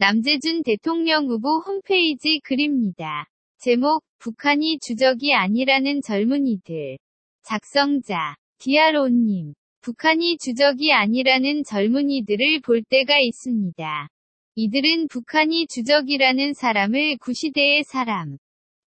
남재준 대통령 후보 홈페이지 글입니다. 제목, 북한이 주적이 아니라는 젊은이들. 작성자, 디아로님. 북한이 주적이 아니라는 젊은이들을 볼 때가 있습니다. 이들은 북한이 주적이라는 사람을 구시대의 사람,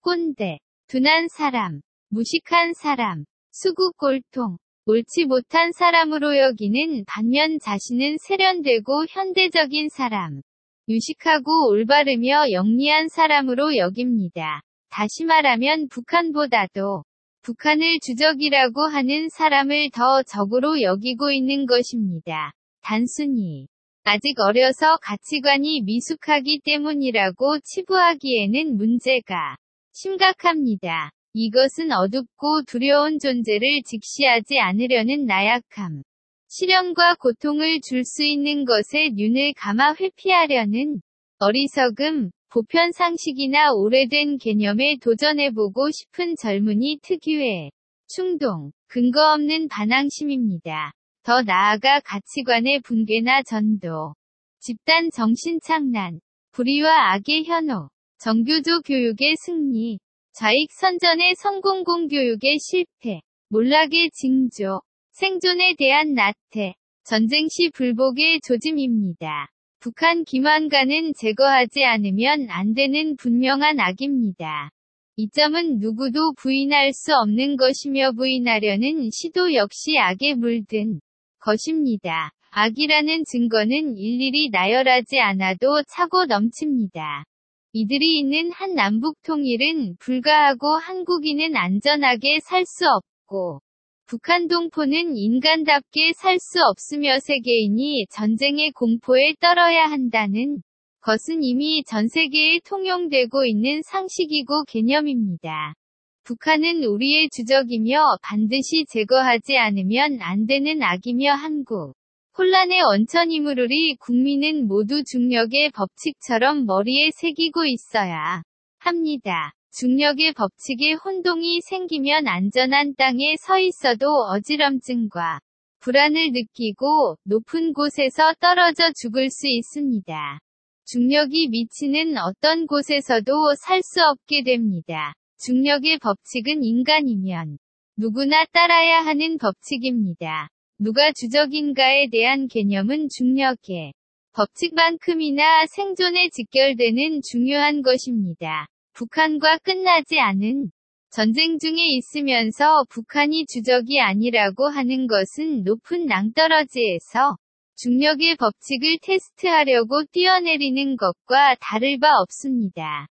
꼰대, 둔한 사람, 무식한 사람, 수구꼴통, 옳지 못한 사람으로 여기는 반면 자신은 세련되고 현대적인 사람, 유식하고 올바르며 영리한 사람으로 여깁니다. 다시 말하면 북한보다도 북한을 주적이라고 하는 사람을 더 적으로 여기고 있는 것입니다. 단순히 아직 어려서 가치관이 미숙하기 때문이라고 치부하기에는 문제가 심각합니다. 이것은 어둡고 두려운 존재를 직시하지 않으려는 나약함. 시련과 고통을 줄 수 있는 것에 눈을 감아 회피하려는 어리석음, 보편 상식이나 오래된 개념에 도전해보고 싶은 젊은이 특유의 충동, 근거 없는 반항심입니다. 더 나아가 가치관의 붕괴나 전도, 집단 정신착란, 불의와 악의 현혹, 정교조 교육의 승리, 좌익 선전의 성공 공 교육의 실패, 몰락의 징조, 생존에 대한 나태, 전쟁 시 불복의 조짐입니다. 북한 기만관은 제거하지 않으면 안 되는 분명한 악입니다. 이 점은 누구도 부인할 수 없는 것이며 부인하려는 시도 역시 악에 물든 것입니다. 악이라는 증거는 일일이 나열하지 않아도 차고 넘칩니다. 이들이 있는 한 남북 통일은 불가하고 한국인은 안전하게 살 수 없고 북한 동포는 인간답게 살 수 없으며 세계인이 전쟁의 공포에 떨어야 한다는 것은 이미 전 세계에 통용되고 있는 상식이고 개념입니다. 북한은 우리의 주적이며 반드시 제거하지 않으면 안 되는 악이며 한국. 혼란의 원천이므로리 국민은 모두 중력의 법칙처럼 머리에 새기고 있어야 합니다. 중력의 법칙에 혼동이 생기면 안전한 땅에 서 있어도 어지럼증과 불안을 느끼고 높은 곳에서 떨어져 죽을 수 있습니다. 중력이 미치는 어떤 곳에서도 살 수 없게 됩니다. 중력의 법칙은 인간이면 누구나 따라야 하는 법칙입니다. 누가 주적인가에 대한 개념은 중력의 법칙만큼이나 생존에 직결되는 중요한 것입니다. 북한과 끝나지 않은 전쟁 중에 있으면서 북한이 주적이 아니라고 하는 것은 높은 낭떠러지에서 중력의 법칙을 테스트하려고 뛰어내리는 것과 다를 바 없습니다.